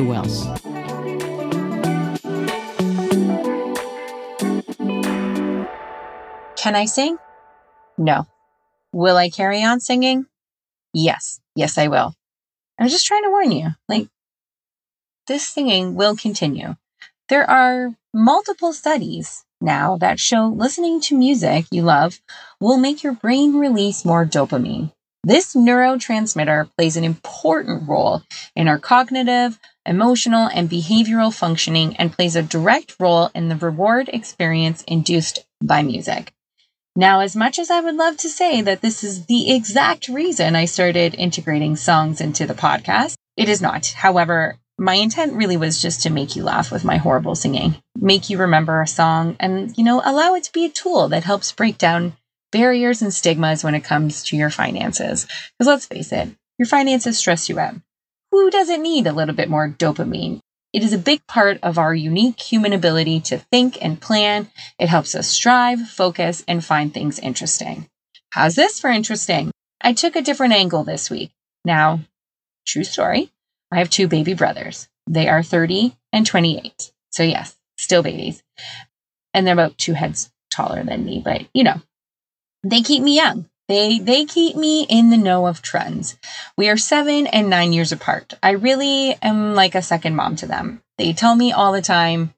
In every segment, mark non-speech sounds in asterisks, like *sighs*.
Who else? Can I sing? No. Will I carry on singing? Yes. Yes, I will. I'm just trying to warn you. Like, this singing will continue. There are multiple studies now that show listening to music you love will make your brain release more dopamine. This neurotransmitter plays an important role in our cognitive, emotional, and behavioral functioning and plays a direct role in the reward experience induced by music. Now, as much as I would love to say that this is the exact reason I started integrating songs into the podcast, it is not. However, my intent really was just to make you laugh with my horrible singing, make you remember a song, and, you know, allow it to be a tool that helps break down barriers and stigmas when it comes to your finances. Because let's face it, your finances stress you out. Who doesn't need a little bit more dopamine? It is a big part of our unique human ability to think and plan. It helps us strive, focus, and find things interesting. How's this for interesting? I took a different angle this week. Now, true story, I have two baby brothers. They are 30 and 28. So, yes, still babies. And they're about two heads taller than me, but you know, they keep me young. They they keep me in the know of trends. We are 7 and 9 years apart. I really am like a second mom to them. They tell me all the time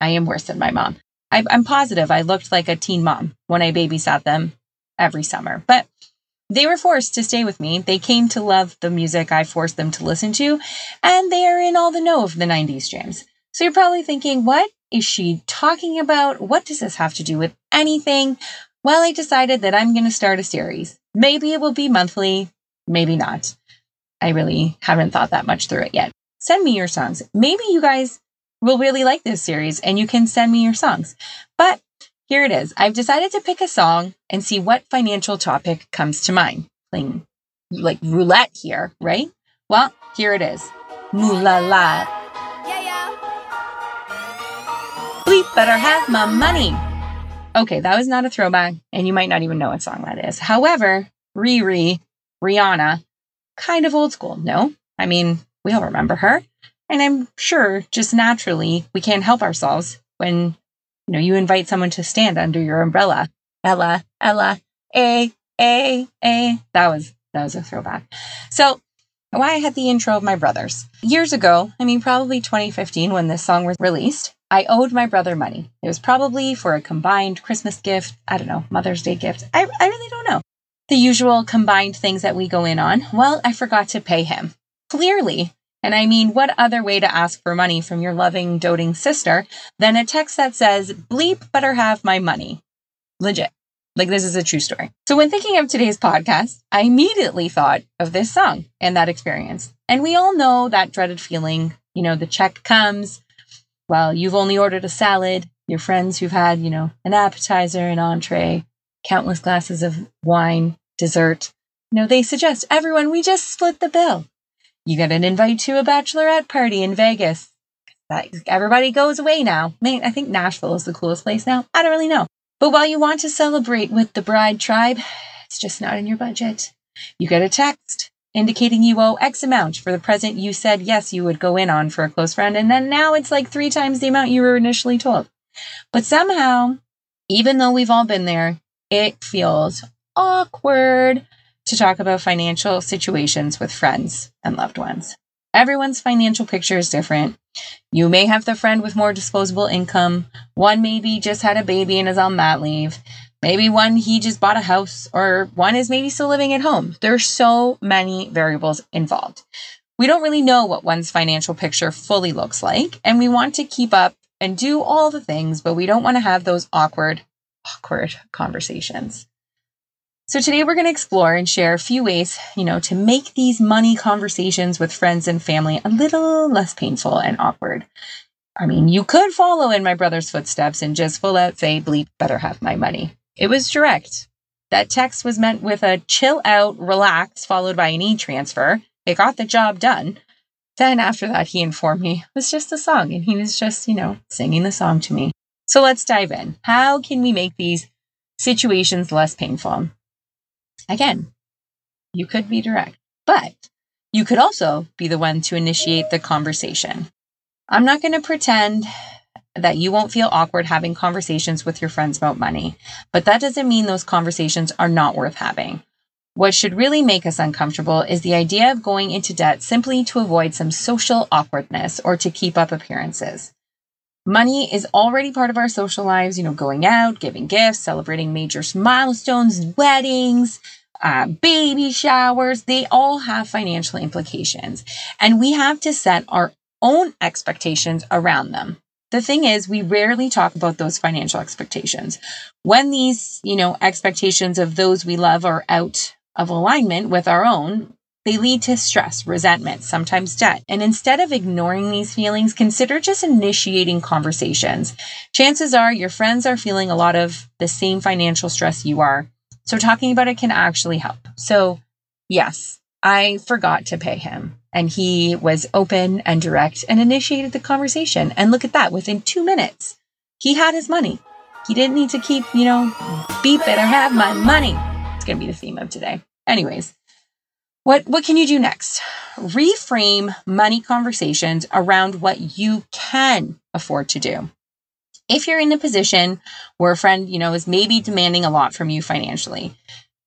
I am worse than my mom. I, I'm positive I looked like a teen mom when I babysat them every summer. But they were forced to stay with me. They came to love the music I forced them to listen to, and they are in all the know of the 90s jams. So you're probably thinking, what is she talking about? What does this have to do with anything? Well, I decided that I'm going to start a series. Maybe it will be monthly, maybe not. I really haven't thought that much through it yet. Send me your songs. Maybe you guys will really like this series and you can send me your songs. But here it is. I've decided to pick a song and see what financial topic comes to mind. Playing like roulette here, right? Well, here it is. Moolah la. Yeah, yeah. We better have my money. Okay, that was not a throwback, and you might not even know what song that is. However, Riri, Rihanna, kind of old school. No, I mean, we all remember her. And I'm sure just naturally we can't help ourselves when, you know, you invite someone to stand under your umbrella. Ella, Ella, A, A, A. That was, that was a throwback. So why I had the intro of my brothers. Years ago, I mean, probably 2015 when this song was released, I owed my brother money. It was probably for a combined Christmas gift. I don't know, Mother's Day gift. I, I really don't know. The usual combined things that we go in on. Well, I forgot to pay him. Clearly. And I mean, what other way to ask for money from your loving, doting sister than a text that says, bleep better have my money? Legit. Like, this is a true story. So, when thinking of today's podcast, I immediately thought of this song and that experience. And we all know that dreaded feeling. You know, the check comes, well, you've only ordered a salad, your friends who've had, you know, an appetizer, an entree, countless glasses of wine, dessert, you know, they suggest everyone, we just split the bill. You get an invite to a bachelorette party in Vegas. Everybody goes away now. Man, I think Nashville is the coolest place now. I don't really know. But while you want to celebrate with the bride tribe, *sighs* it's just not in your budget. You get a text indicating you owe X amount for the present you said yes you would go in on for a close friend, and then now it's like three times the amount you were initially told. But somehow, even though we've all been there, it feels awkward to talk about financial situations with friends and loved ones. Everyone's financial picture is different. You may have the friend with more disposable income. One maybe just had a baby and is on mat leave. Maybe one, he just bought a house, or one is maybe still living at home. There's so many variables involved. We don't really know what one's financial picture fully looks like, and we want to keep up and do all the things, but we don't want to have those awkward, awkward conversations. So today we're going to explore and share a few ways, you know, to make these money conversations with friends and family a little less painful and awkward. I mean, you could follow in my brother's footsteps and just full out say, bleep, better have my money. It was direct. That text was meant with a chill out, relax, followed by an e transfer. It got the job done. Then after that, he informed me it was just a song and he was just, you know, singing the song to me. So let's dive in. How can we make these situations less painful? Again, you could be direct, but you could also be the one to initiate the conversation. I'm not going to pretend that you won't feel awkward having conversations with your friends about money, but that doesn't mean those conversations are not worth having. What should really make us uncomfortable is the idea of going into debt simply to avoid some social awkwardness or to keep up appearances. Money is already part of our social lives, you know, going out, giving gifts, celebrating major milestones, weddings, uh, baby showers, they all have financial implications. And we have to set our own expectations around them. The thing is, we rarely talk about those financial expectations. When these, you know, expectations of those we love are out of alignment with our own, they lead to stress, resentment, sometimes debt. And instead of ignoring these feelings, consider just initiating conversations. Chances are your friends are feeling a lot of the same financial stress you are. So talking about it can actually help. So, yes, I forgot to pay him. And he was open and direct and initiated the conversation. And look at that, within two minutes, he had his money. He didn't need to keep, you know, beep it or have my money. It's going to be the theme of today. Anyways, what, what can you do next? Reframe money conversations around what you can afford to do. If you're in a position where a friend, you know, is maybe demanding a lot from you financially,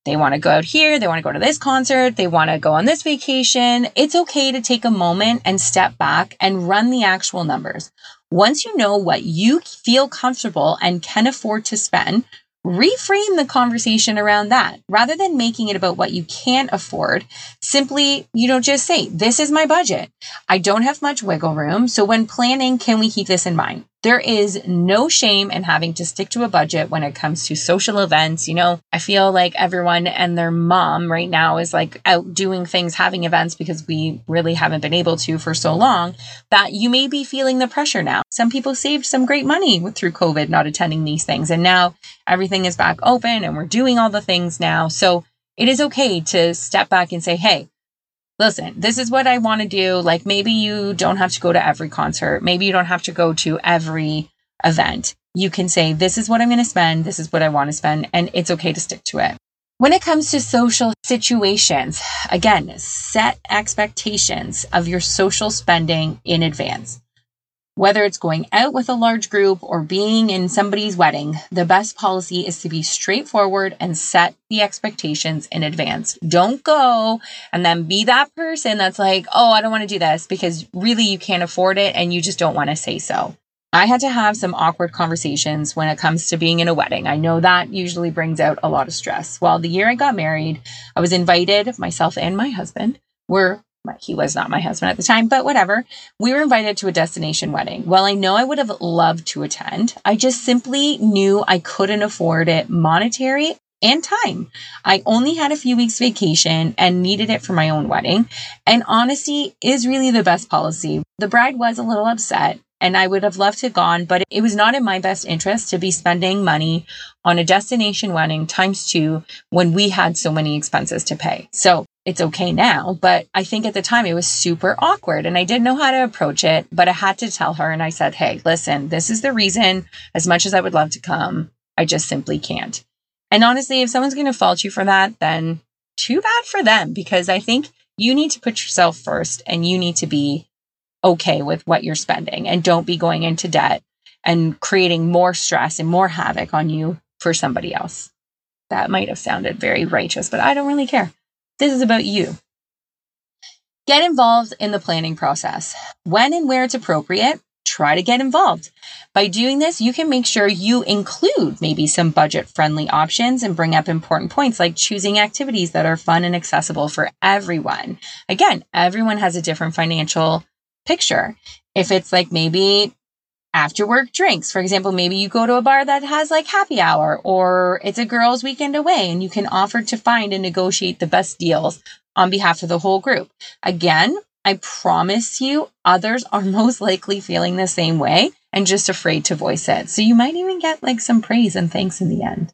they want to go out here, they want to go to this concert, they want to go on this vacation, it's okay to take a moment and step back and run the actual numbers. Once you know what you feel comfortable and can afford to spend, reframe the conversation around that rather than making it about what you can't afford. Simply, you know, just say, This is my budget. I don't have much wiggle room. So when planning, can we keep this in mind? There is no shame in having to stick to a budget when it comes to social events. You know, I feel like everyone and their mom right now is like out doing things, having events because we really haven't been able to for so long that you may be feeling the pressure now. Some people saved some great money through COVID not attending these things. And now everything is back open and we're doing all the things now. So it is okay to step back and say, hey, listen, this is what I want to do. Like maybe you don't have to go to every concert. Maybe you don't have to go to every event. You can say, this is what I'm going to spend. This is what I want to spend. And it's okay to stick to it. When it comes to social situations, again, set expectations of your social spending in advance. Whether it's going out with a large group or being in somebody's wedding, the best policy is to be straightforward and set the expectations in advance. Don't go and then be that person that's like, oh, I don't want to do this because really you can't afford it and you just don't want to say so. I had to have some awkward conversations when it comes to being in a wedding. I know that usually brings out a lot of stress. Well, the year I got married, I was invited, myself and my husband were he was not my husband at the time, but whatever. We were invited to a destination wedding. Well, I know I would have loved to attend. I just simply knew I couldn't afford it monetary and time. I only had a few weeks vacation and needed it for my own wedding. And honesty is really the best policy. The bride was a little upset and I would have loved to have gone, but it was not in my best interest to be spending money on a destination wedding times two when we had so many expenses to pay. So it's okay now, but I think at the time it was super awkward and I didn't know how to approach it, but I had to tell her and I said, Hey, listen, this is the reason, as much as I would love to come, I just simply can't. And honestly, if someone's going to fault you for that, then too bad for them because I think you need to put yourself first and you need to be okay with what you're spending and don't be going into debt and creating more stress and more havoc on you for somebody else. That might have sounded very righteous, but I don't really care. This is about you. Get involved in the planning process. When and where it's appropriate, try to get involved. By doing this, you can make sure you include maybe some budget friendly options and bring up important points like choosing activities that are fun and accessible for everyone. Again, everyone has a different financial picture. If it's like maybe after work drinks. For example, maybe you go to a bar that has like happy hour or it's a girls' weekend away and you can offer to find and negotiate the best deals on behalf of the whole group. Again, I promise you, others are *laughs* most likely feeling the same way and just afraid to voice it. So you might even get like some praise and thanks in the end.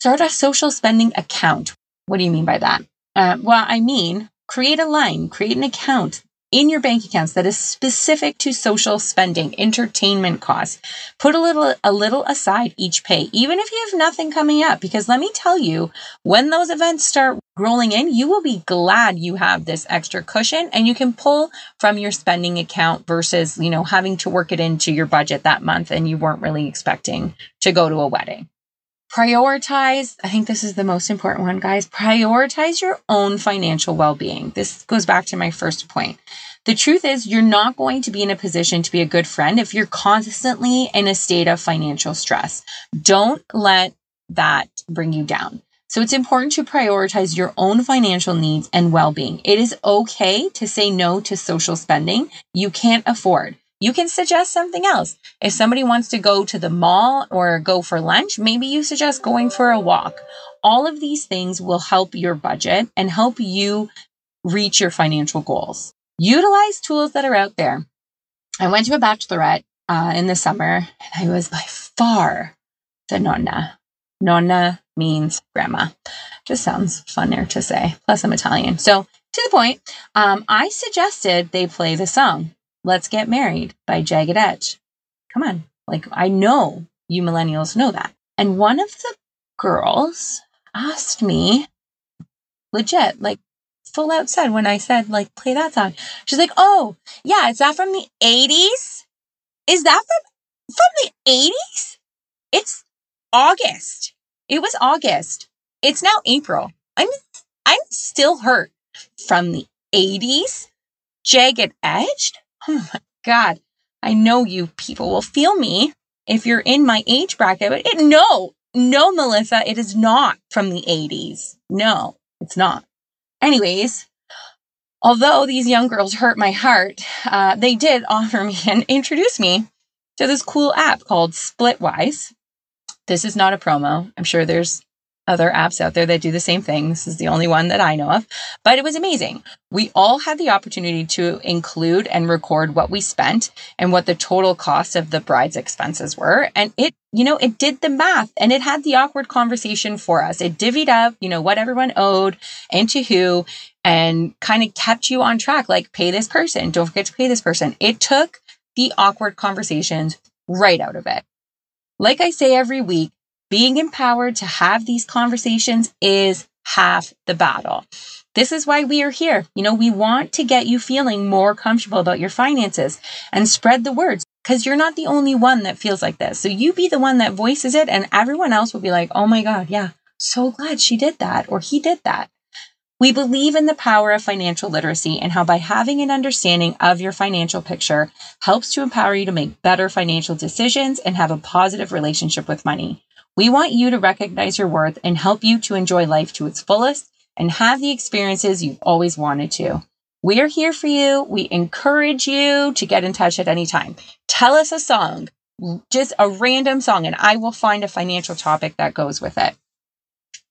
Start a social spending account. What do you mean by that? Uh, well, I mean, create a line, create an account in your bank accounts that is specific to social spending, entertainment costs. Put a little a little aside each pay, even if you have nothing coming up because let me tell you, when those events start rolling in, you will be glad you have this extra cushion and you can pull from your spending account versus, you know, having to work it into your budget that month and you weren't really expecting to go to a wedding. Prioritize, I think this is the most important one, guys. Prioritize your own financial well being. This goes back to my first point. The truth is, you're not going to be in a position to be a good friend if you're constantly in a state of financial stress. Don't let that bring you down. So it's important to prioritize your own financial needs and well being. It is okay to say no to social spending you can't afford. You can suggest something else. If somebody wants to go to the mall or go for lunch, maybe you suggest going for a walk. All of these things will help your budget and help you reach your financial goals. Utilize tools that are out there. I went to a bachelorette uh, in the summer and I was by far the nonna. Nonna means grandma. Just sounds funner to say. Plus, I'm Italian. So, to the point, um, I suggested they play the song Let's Get Married by Jagged Edge. Come on. Like, I know you millennials know that. And one of the girls asked me, legit, like, full out said when I said, like, play that song. She's like, oh, yeah, is that from the 80s? Is that from, from the 80s? It's August. It was August. It's now April. I'm, I'm still hurt from the 80s. Jagged Edged? Oh my God, I know you people will feel me if you're in my age bracket. But it, no, no, Melissa, it is not from the 80s. No, it's not. Anyways, although these young girls hurt my heart, uh, they did *laughs* offer me and introduce me to this cool app called Splitwise. This is not a promo. I'm sure there's other apps out there that do the same thing. This is the only one that I know of, but it was amazing. We all had the opportunity to include and record what we spent and what the total cost of the bride's expenses were. And it, you know, it did the math and it had the awkward conversation for us. It divvied up, you know, what everyone owed and to who and kind of kept you on track like pay this person, don't forget to pay this person. It took the awkward conversations right out of it. Like I say every week, being empowered to have these conversations is half the battle. This is why we are here. You know, we want to get you feeling more comfortable about your finances and spread the words because you're not the only one that feels like this. So you be the one that voices it, and everyone else will be like, oh my God, yeah, so glad she did that or he did that. We believe in the power of financial literacy and how by having an understanding of your financial picture helps to empower you to make better financial decisions and have a positive relationship with money. We want you to recognize your worth and help you to enjoy life to its fullest and have the experiences you've always wanted to. We are here for you. We encourage you to get in touch at any time. Tell us a song, just a random song, and I will find a financial topic that goes with it.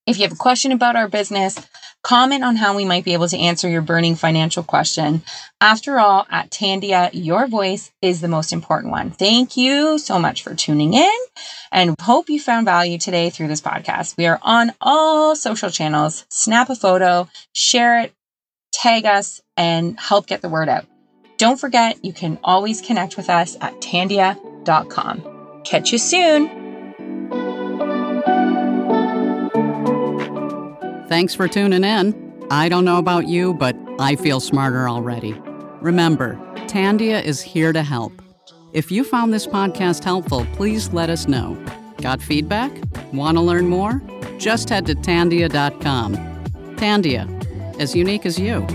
If you have a question about our business, comment on how we might be able to answer your burning financial question. After all, at Tandia, your voice is the most important one. Thank you so much for tuning in and hope you found value today through this podcast. We are on all social channels. Snap a photo, share it, tag us, and help get the word out. Don't forget, you can always connect with us at tandia.com. Catch you soon. Thanks for tuning in. I don't know about you, but I feel smarter already. Remember, Tandia is here to help. If you found this podcast helpful, please let us know. Got feedback? Want to learn more? Just head to tandia.com. Tandia, as unique as you.